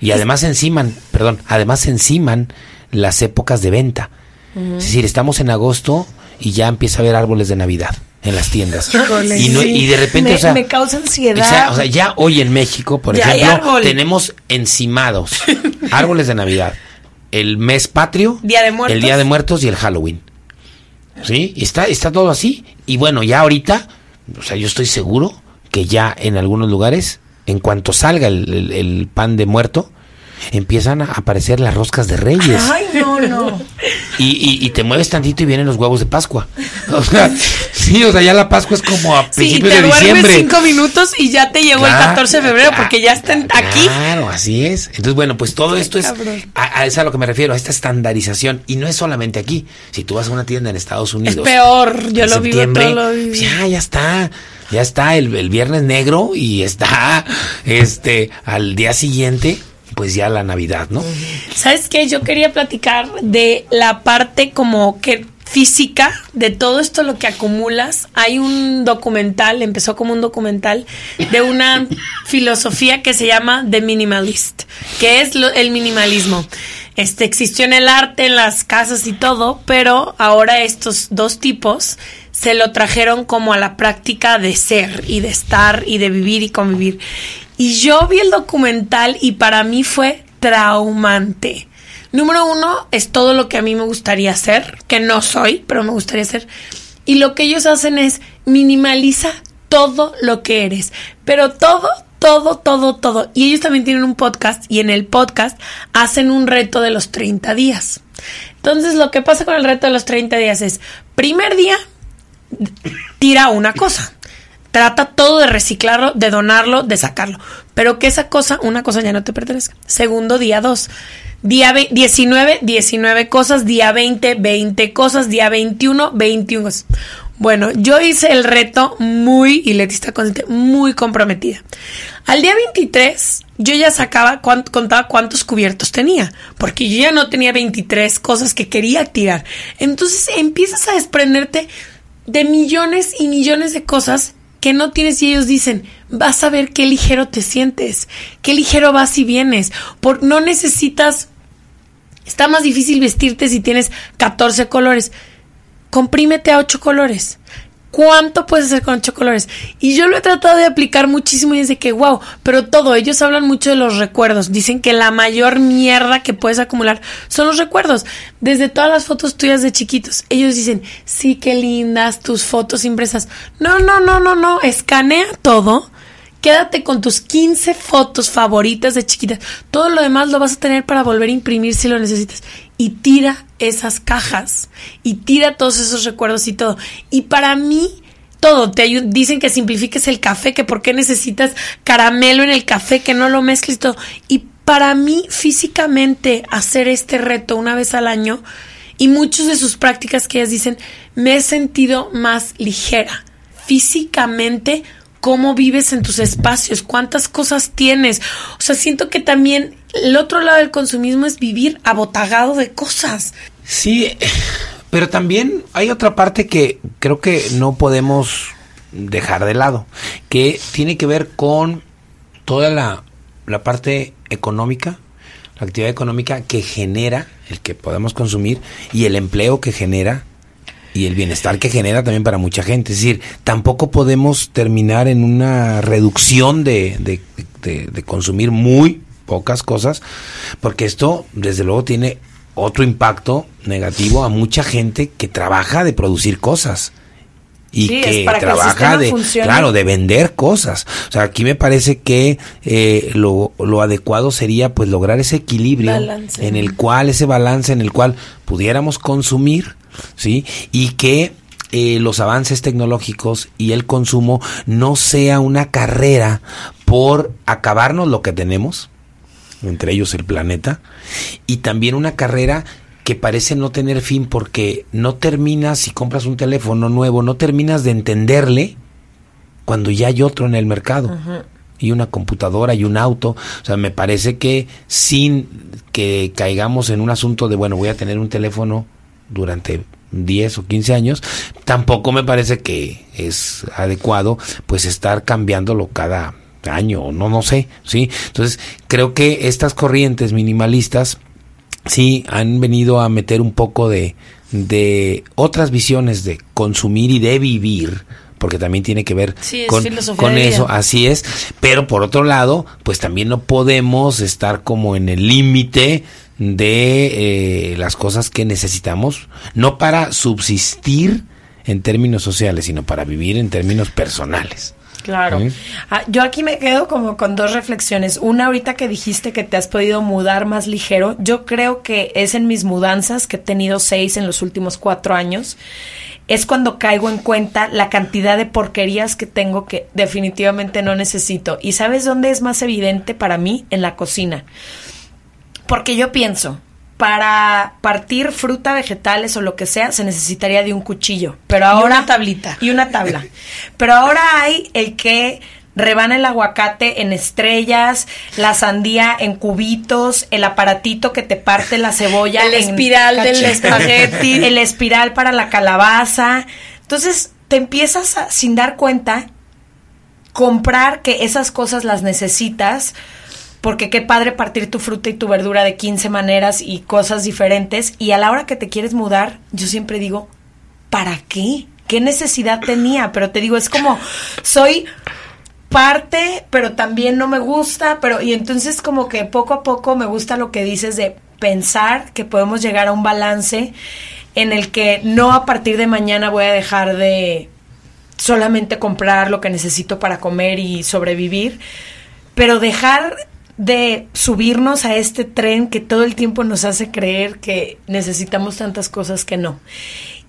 Y además enciman, perdón, además enciman las épocas de venta. Es decir, estamos en agosto y ya empieza a haber árboles de Navidad en las tiendas. Híjole, y, no- sí. y de repente, Me- o sea, me causa ansiedad. o sea, o sea, ya hoy en México, por Ya ejemplo, tenemos encimados árboles de Navidad, el mes patrio, Día de Muertos. el Día de Muertos y el Halloween. ¿Sí? Está, está todo así. Y bueno, ya ahorita, o sea, yo estoy seguro que ya en algunos lugares, en cuanto salga el, el- el pan de muerto, empiezan a aparecer las roscas de reyes. Ay, no, no. Y, y- y te mueves tantito y vienen los huevos de Pascua. O sea, sí, o sea, ya la Pascua es como a Sí, principios te de diciembre. cinco minutos y ya te llegó el Claro, 14 de febrero porque ya están aquí. Claro, así es. Entonces, bueno, pues todo esto es a, a eso es a lo que me refiero, a esta estandarización. Y no es solamente aquí. Si tú vas a una tienda en Estados Es Unidos. peor, yo lo vivo todo lo vivo. pues ya, ya está. Ya está el, el viernes negro y está este al día siguiente, pues ya la Navidad, ¿no? ¿Sabes qué? Yo quería platicar de la parte como que física de todo esto lo que acumulas. Hay un documental, empezó como un documental de una filosofía que se llama The Minimalist, que es lo- el minimalismo. Este existió en el arte, en las casas y todo, pero ahora estos dos tipos se lo trajeron como a la práctica de ser y de estar y de vivir y convivir. Y yo vi el documental y para mí fue traumante. Número uno es todo lo que a mí me gustaría hacer, que no soy, pero me gustaría hacer. Y lo que ellos hacen es minimaliza todo lo que eres, pero todo, todo, todo, todo. Y ellos también tienen un podcast y en el podcast hacen un reto de los 30 días. Entonces lo que pasa con el reto de los 30 días es, primer día, tira una cosa. Trata todo de reciclarlo, de donarlo, de sacarlo. Pero que esa cosa, una cosa ya no te pertenezca. Segundo día, dos. Día ve- 19, 19 cosas. Día 20, 20 cosas. Día 21, 21 cosas. Bueno, yo hice el reto muy, y Leti está muy comprometida. Al día 23, yo ya sacaba, contaba cuántos cubiertos tenía, porque yo ya no tenía 23 cosas que quería tirar. Entonces empiezas a desprenderte de millones y millones de cosas que no tienes y ellos dicen, vas a ver qué ligero te sientes, qué ligero vas y vienes, por no necesitas Está más difícil vestirte si tienes 14 colores. Comprímete a 8 colores. ¿Cuánto puedes hacer con 8 colores? Y yo lo he tratado de aplicar muchísimo y es de que, wow, pero todo, ellos hablan mucho de los recuerdos. Dicen que la mayor mierda que puedes acumular son los recuerdos. Desde todas las fotos tuyas de chiquitos. Ellos dicen, sí, qué lindas tus fotos impresas. No, no, no, no, no. Escanea todo Quédate con tus 15 fotos favoritas de chiquitas. Todo lo demás lo vas a tener para volver a imprimir si lo necesitas. Y tira esas cajas. Y tira todos esos recuerdos y todo. Y para mí, todo. Te dicen que simplifiques el café, que por qué necesitas caramelo en el café, que no lo mezcles todo. Y para mí, físicamente, hacer este reto una vez al año y muchas de sus prácticas que ellas dicen, me he sentido más ligera. Físicamente, cómo vives en tus espacios, cuántas cosas tienes. O sea, siento que también el otro lado del consumismo es vivir abotagado de cosas. Sí, pero también hay otra parte que creo que no podemos dejar de lado, que tiene que ver con toda la, la parte económica, la actividad económica que genera el que podemos consumir y el empleo que genera y el bienestar que genera también para mucha gente. Es decir, tampoco podemos terminar en una reducción de, de, de- de consumir muy pocas cosas, porque esto, desde luego, tiene otro impacto negativo a mucha gente que trabaja de producir cosas y Sí, que trabaja de funcione. claro de vender cosas o sea aquí me parece que eh, lo, lo adecuado sería pues lograr ese equilibrio Balance. en el cual ese balance en el cual pudiéramos consumir sí y que eh, los avances tecnológicos y el consumo no sea una carrera por acabarnos lo que tenemos entre ellos el planeta y también una carrera que parece no tener fin porque no terminas si compras un teléfono nuevo, no terminas de entenderle cuando ya hay otro en el mercado. Y una computadora y un auto. O sea, me parece que sin que caigamos en un asunto de, bueno, voy a tener un teléfono durante 10 o 15 años, tampoco me parece que es adecuado pues estar cambiándolo cada año o no, no sé, ¿sí? Entonces, creo que estas corrientes minimalistas sí han venido a meter un poco de, de otras visiones de consumir y de vivir porque también tiene que ver Sí, es con, con eso, así es, pero por otro lado, pues también no podemos estar como en el límite de eh, las cosas que necesitamos, no para subsistir en términos sociales, sino para vivir en términos personales. Claro. ¿Sí? Ah, yo aquí me quedo como con dos reflexiones. Una, ahorita que dijiste que te has podido mudar más ligero, yo creo que es en mis mudanzas, que he tenido seis en los últimos cuatro años, es cuando caigo en cuenta la cantidad de porquerías que tengo que definitivamente no necesito. ¿Y sabes dónde es más evidente para mí? En la cocina. Porque yo pienso, para partir fruta, vegetales o lo que sea, se necesitaría de un cuchillo. Pero ahora. una tablita. Y una tabla. Pero ahora hay el que rebana el aguacate en estrellas, la sandía en cubitos, el aparatito que te parte la cebolla. El en espiral del espagueti. El espiral para la calabaza. Entonces, te empiezas a, sin dar cuenta, comprar que esas cosas las necesitas porque qué padre partir tu fruta y tu verdura de 15 maneras y cosas diferentes. Y a la hora que te quieres mudar, yo siempre digo, ¿para qué? ¿Qué necesidad tenía? Pero te digo, es como, soy parte, pero también no me gusta, pero y entonces como que poco a poco me gusta lo que dices de pensar que podemos llegar a un balance en el que no a partir de mañana voy a dejar de solamente comprar lo que necesito para comer y sobrevivir, pero dejar de subirnos a este tren que todo el tiempo nos hace creer que necesitamos tantas cosas que no.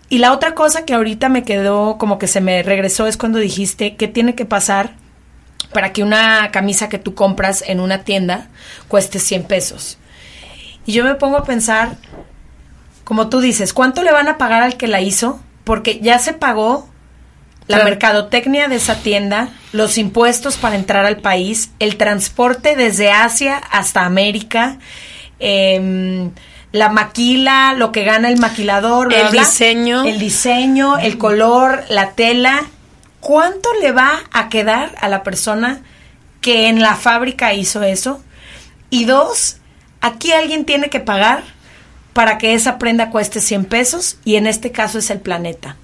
Y la otra cosa que ahorita me quedó como que se me regresó es cuando dijiste que tiene que pasar para que una camisa que tú compras en una tienda cueste 100 pesos. Y yo me pongo a pensar, como tú dices, ¿cuánto le van a pagar al que la hizo? Porque ya se pagó la Claro. mercadotecnia de esa tienda, los impuestos para entrar al país, el transporte desde Asia hasta América, em, la maquila, lo que gana el maquilador, bla, El bla, bla. diseño. el diseño, el color, la tela. ¿Cuánto le va a quedar a la persona que en la fábrica hizo eso? Y dos, aquí alguien tiene que pagar para que esa prenda cueste 100 pesos y en este caso es el planeta.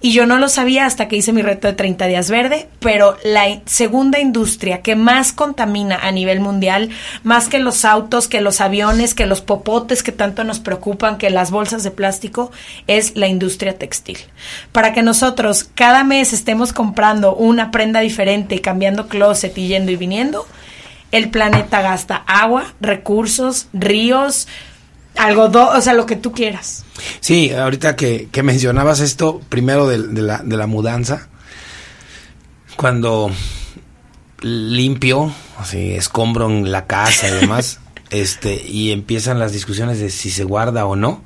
Y yo no lo sabía hasta que hice mi reto de 30 días verde, pero la segunda industria que más contamina a nivel mundial, más que los autos, que los aviones, que los popotes que tanto nos preocupan, que las bolsas de plástico, es la industria textil. Para que nosotros cada mes estemos comprando una prenda diferente y cambiando closet y yendo y viniendo, el planeta gasta agua, recursos, ríos, algodón, o sea, lo que tú quieras. Sí, ahorita que, que mencionabas esto, primero de, de la, de la mudanza, cuando limpio, así, escombro en la casa y demás, este, y empiezan las discusiones de si se guarda o no,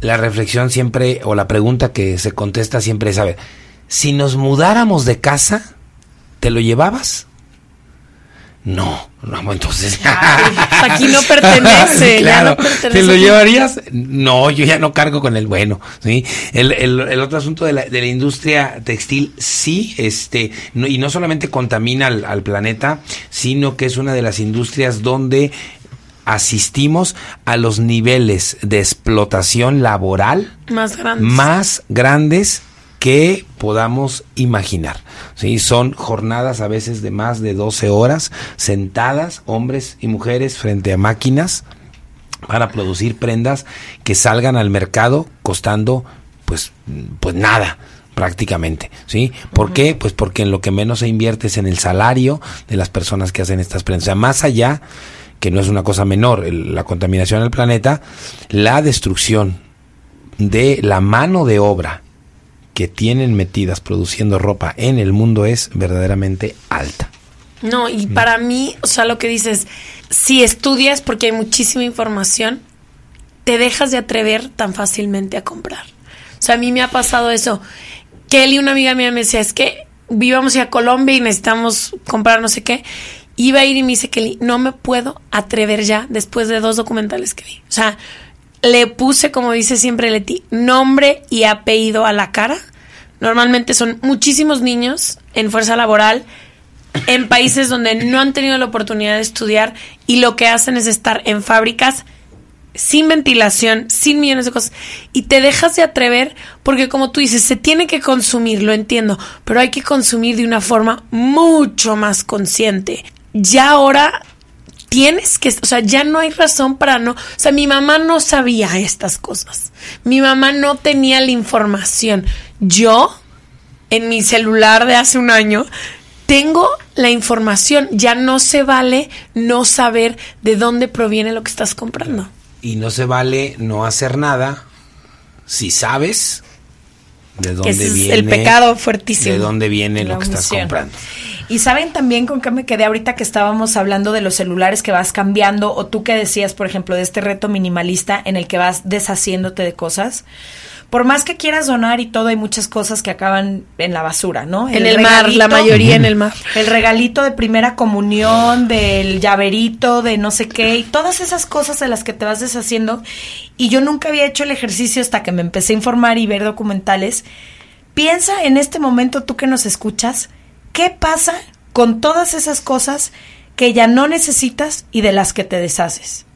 la reflexión siempre, o la pregunta que se contesta siempre es, a ver, si nos mudáramos de casa, ¿te lo llevabas? No, no, entonces... Aquí no pertenece, ya no pertenece ¿te lo llevarías? No, yo ya no cargo con el bueno, ¿sí? El, el, el otro asunto de la, de la industria textil, sí, este, no- y no solamente contamina al, al planeta, sino que es una de las industrias donde asistimos a los niveles de explotación laboral Más grandes. más grandes que podamos imaginar. ¿sí? Son jornadas a veces de más de 12 horas sentadas, hombres y mujeres, frente a máquinas para producir prendas que salgan al mercado costando pues pues nada prácticamente, ¿sí? ¿Por qué? Pues porque en lo que menos se invierte es en el salario de las personas que hacen estas prendas. O sea, más allá, que no es una cosa menor, el- la contaminación del planeta, la destrucción de la mano de obra que tienen metidas produciendo ropa en el mundo es verdaderamente alta. No, y para mí, o sea, lo que dices, si estudias porque hay muchísima información, te dejas de atrever tan fácilmente a comprar. O sea, a mí me ha pasado eso. Kelly, una amiga mía, me decía, es que ir a Colombia y necesitamos comprar no sé qué. Iba a ir y me dice, Kelly, no me puedo atrever ya después de dos documentales que vi. O sea, le puse, como dice siempre Leti, nombre y apellido a la cara. Normalmente son muchísimos niños en fuerza laboral en países donde no han tenido la oportunidad de estudiar y lo que hacen es estar en fábricas sin ventilación, sin millones de cosas, y te dejas de atrever porque como tú dices, se tiene que consumir, lo entiendo, pero hay que consumir de una forma mucho más consciente. Ya ahora tienes que, o sea, ya no hay razón para no, o sea, mi mamá no sabía estas cosas, mi mamá no tenía la información, yo en mi celular de hace un año tengo la información, ya no se vale no saber de dónde proviene lo que estás comprando. Y no se vale no hacer nada si sabes de dónde Ese es viene el pecado fuertísimo. de dónde viene lo que estás comprando. Y saben también con qué me quedé ahorita que estábamos hablando de los celulares que vas cambiando o tú que decías, por ejemplo, de este reto minimalista en el que vas deshaciéndote de cosas. Por más que quieras donar y todo, hay muchas cosas que acaban en la basura, ¿no? En el mar, la mayoría en el mar. El regalito de primera comunión, del llaverito, de no sé qué, y todas esas cosas de las que te vas deshaciendo. Y yo nunca había hecho el ejercicio hasta que me empecé a informar y ver documentales. Piensa en este momento, tú que nos escuchas, ¿qué pasa con todas esas cosas que ya no necesitas y de las que te deshaces?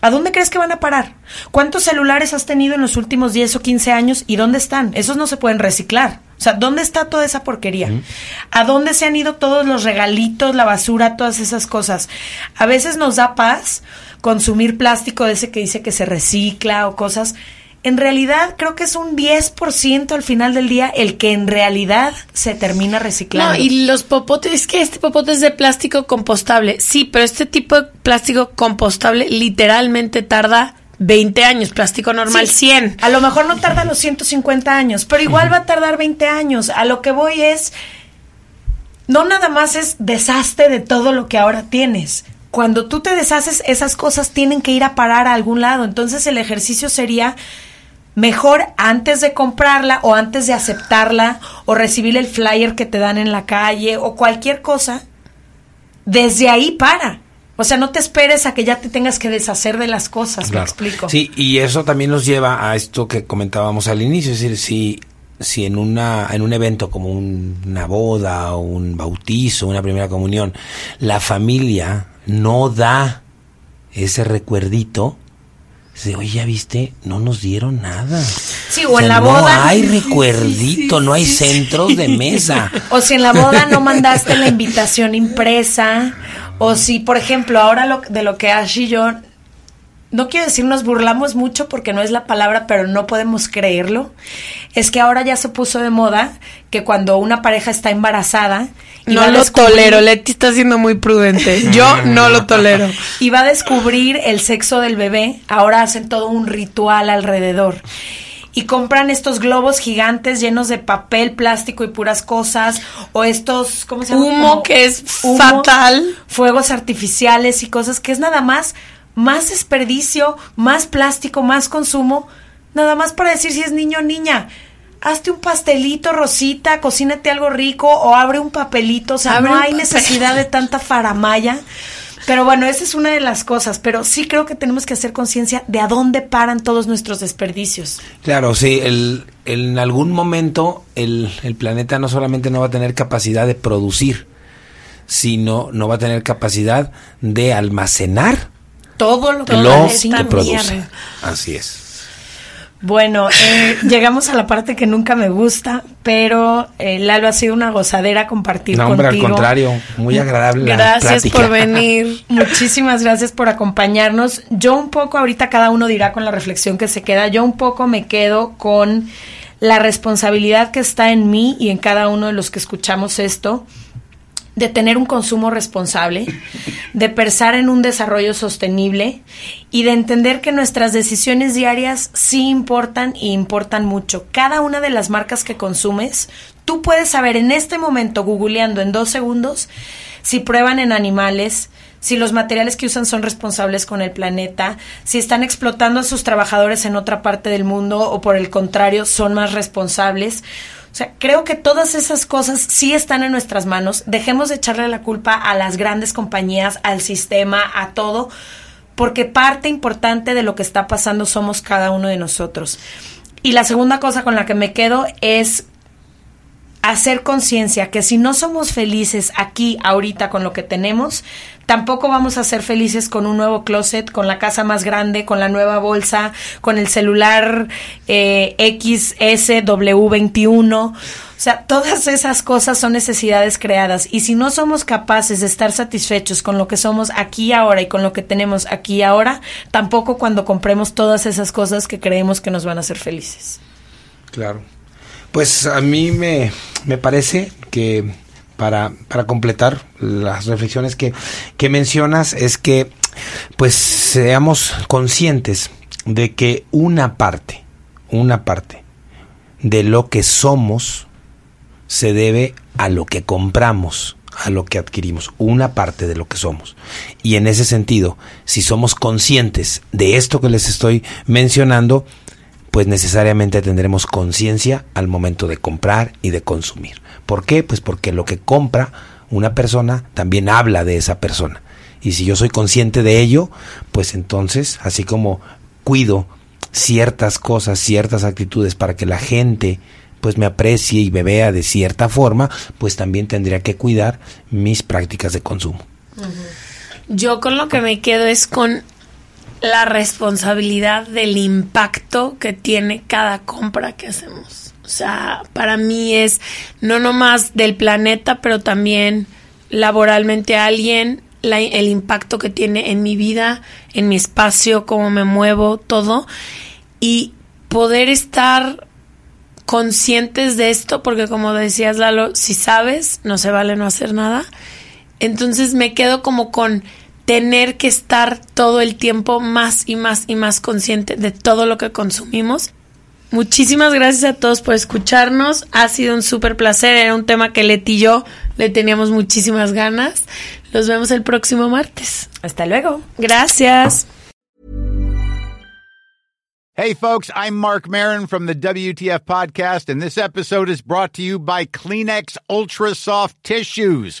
¿A dónde crees que van a parar? ¿Cuántos celulares has tenido en los últimos 10 o 15 años y dónde están? Esos no se pueden reciclar. O sea, ¿dónde está toda esa porquería? ¿A dónde se han ido todos los regalitos, la basura, todas esas cosas? A veces nos da paz consumir plástico de ese que dice que se recicla o cosas. En realidad, creo que es un 10% al final del día el que en realidad se termina reciclando. No, y los popotes, es que este popote es de plástico compostable. Sí, pero este tipo de plástico compostable literalmente tarda 20 años, plástico normal Sí, 100. A lo mejor no tarda los 150 años, pero igual va a tardar 20 años. A lo que voy es, no nada más es deshazte de todo lo que ahora tienes. Cuando tú te deshaces, esas cosas tienen que ir a parar a algún lado. Entonces el ejercicio sería mejor antes de comprarla o antes de aceptarla o recibir el flyer que te dan en la calle o cualquier cosa, desde ahí para. O sea, no te esperes a que ya te tengas que deshacer de las cosas, Claro. me explico. Sí, y eso también nos lleva a esto que comentábamos al inicio, es decir, si, si en, una, en un evento como un- una boda o un bautizo, una primera comunión, la familia no da ese recuerdito, dice, oye, ya viste, no nos dieron nada. Sí, o en la no boda. hay recuerdito, no hay centros de mesa. O si en la boda no mandaste la invitación impresa. O si, por ejemplo, ahora lo, de lo que Ash y yo, no quiero decir nos burlamos mucho porque no es la palabra, pero no podemos creerlo. Es que ahora ya se puso de moda que cuando una pareja está embarazada. y No lo tolero, Leti está siendo muy prudente. Yo no lo tolero. y va a descubrir el sexo del bebé, ahora hacen todo un ritual alrededor. Y compran estos globos gigantes llenos de papel, plástico y puras cosas, o estos, ¿cómo se llama? Humo Como que es fatal. Fuegos artificiales y cosas que es nada más, más desperdicio, más plástico, más consumo, nada más para decir si es niño o niña. Hazte un pastelito, Rosita, cocínate algo rico o abre un papelito, o sea, Abre no hay necesidad de tanta faramaya. Pero bueno, esa es una de las cosas, pero sí creo que tenemos que hacer conciencia de a dónde paran todos nuestros desperdicios. Claro, sí, el, en algún momento el, el planeta no solamente no va a tener capacidad de producir, sino no va a tener capacidad de almacenar Todo lo que lo que produce. mierda. Así es. Bueno, eh, llegamos a la parte que nunca me gusta, pero eh, Lalo ha sido una gozadera compartir no, hombre, al contrario, muy agradable. Gracias por venir. Muchísimas gracias por acompañarnos. Yo un poco, ahorita cada uno dirá con la reflexión que se queda, yo un poco me quedo con la responsabilidad que está en mí y en cada uno de los que escuchamos esto de tener un consumo responsable, de pensar en un desarrollo sostenible y de entender que nuestras decisiones diarias sí importan y importan mucho. Cada una de las marcas que consumes, tú puedes saber en este momento, googleando en dos segundos, si prueban en animales, si los materiales que usan son responsables con el planeta, si están explotando a sus trabajadores en otra parte del mundo o por el contrario son más responsables. O sea, creo que todas esas cosas sí están en nuestras manos. Dejemos de echarle la culpa a las grandes compañías, al sistema, a todo, porque parte importante de lo que está pasando somos cada uno de nosotros. Y la segunda cosa con la que me quedo es hacer conciencia que si no somos felices aquí, ahorita, con lo que tenemos, tampoco vamos a ser felices con un nuevo closet, con la casa más grande, con la nueva bolsa, con el celular eh, XSW21. O sea, todas esas cosas son necesidades creadas y si no somos capaces de estar satisfechos con lo que somos aquí ahora y con lo que tenemos aquí ahora, tampoco cuando compremos todas esas cosas que creemos que nos van a hacer felices. Claro. Pues a mí me, me parece que para, para completar las reflexiones que, que mencionas es que pues seamos conscientes de que una parte, una parte de lo que somos se debe a lo que compramos, a lo que adquirimos, una parte de lo que somos. Y en ese sentido, si somos conscientes de esto que les estoy mencionando, pues necesariamente tendremos conciencia al momento de comprar y de consumir. ¿Por qué? Pues porque lo que compra una persona también habla de esa persona. Y si yo soy consciente de ello, pues entonces, así como cuido ciertas cosas, ciertas actitudes para que la gente pues me aprecie y me vea de cierta forma, pues también tendría que cuidar mis prácticas de consumo. Yo con lo que me quedo es con la responsabilidad del impacto que tiene cada compra que hacemos. O sea, para mí es no nomás del planeta, pero también laboralmente a alguien, el impacto que tiene en mi vida, en mi espacio, cómo me muevo, todo. Y poder estar conscientes de esto, porque como decías Lalo, si sabes, no se vale no hacer nada. Entonces me quedo como con tener que estar todo el tiempo más y más y más consciente de todo lo que consumimos. Muchísimas gracias a todos por escucharnos. Ha sido un súper placer. Era un tema que Leti y yo le teníamos muchísimas ganas. Los vemos el próximo martes. Hasta luego. Gracias. Hey, folks, I'm Mark Marin from the WTF Podcast, and this episode is brought to you by Kleenex Ultra Soft Tissues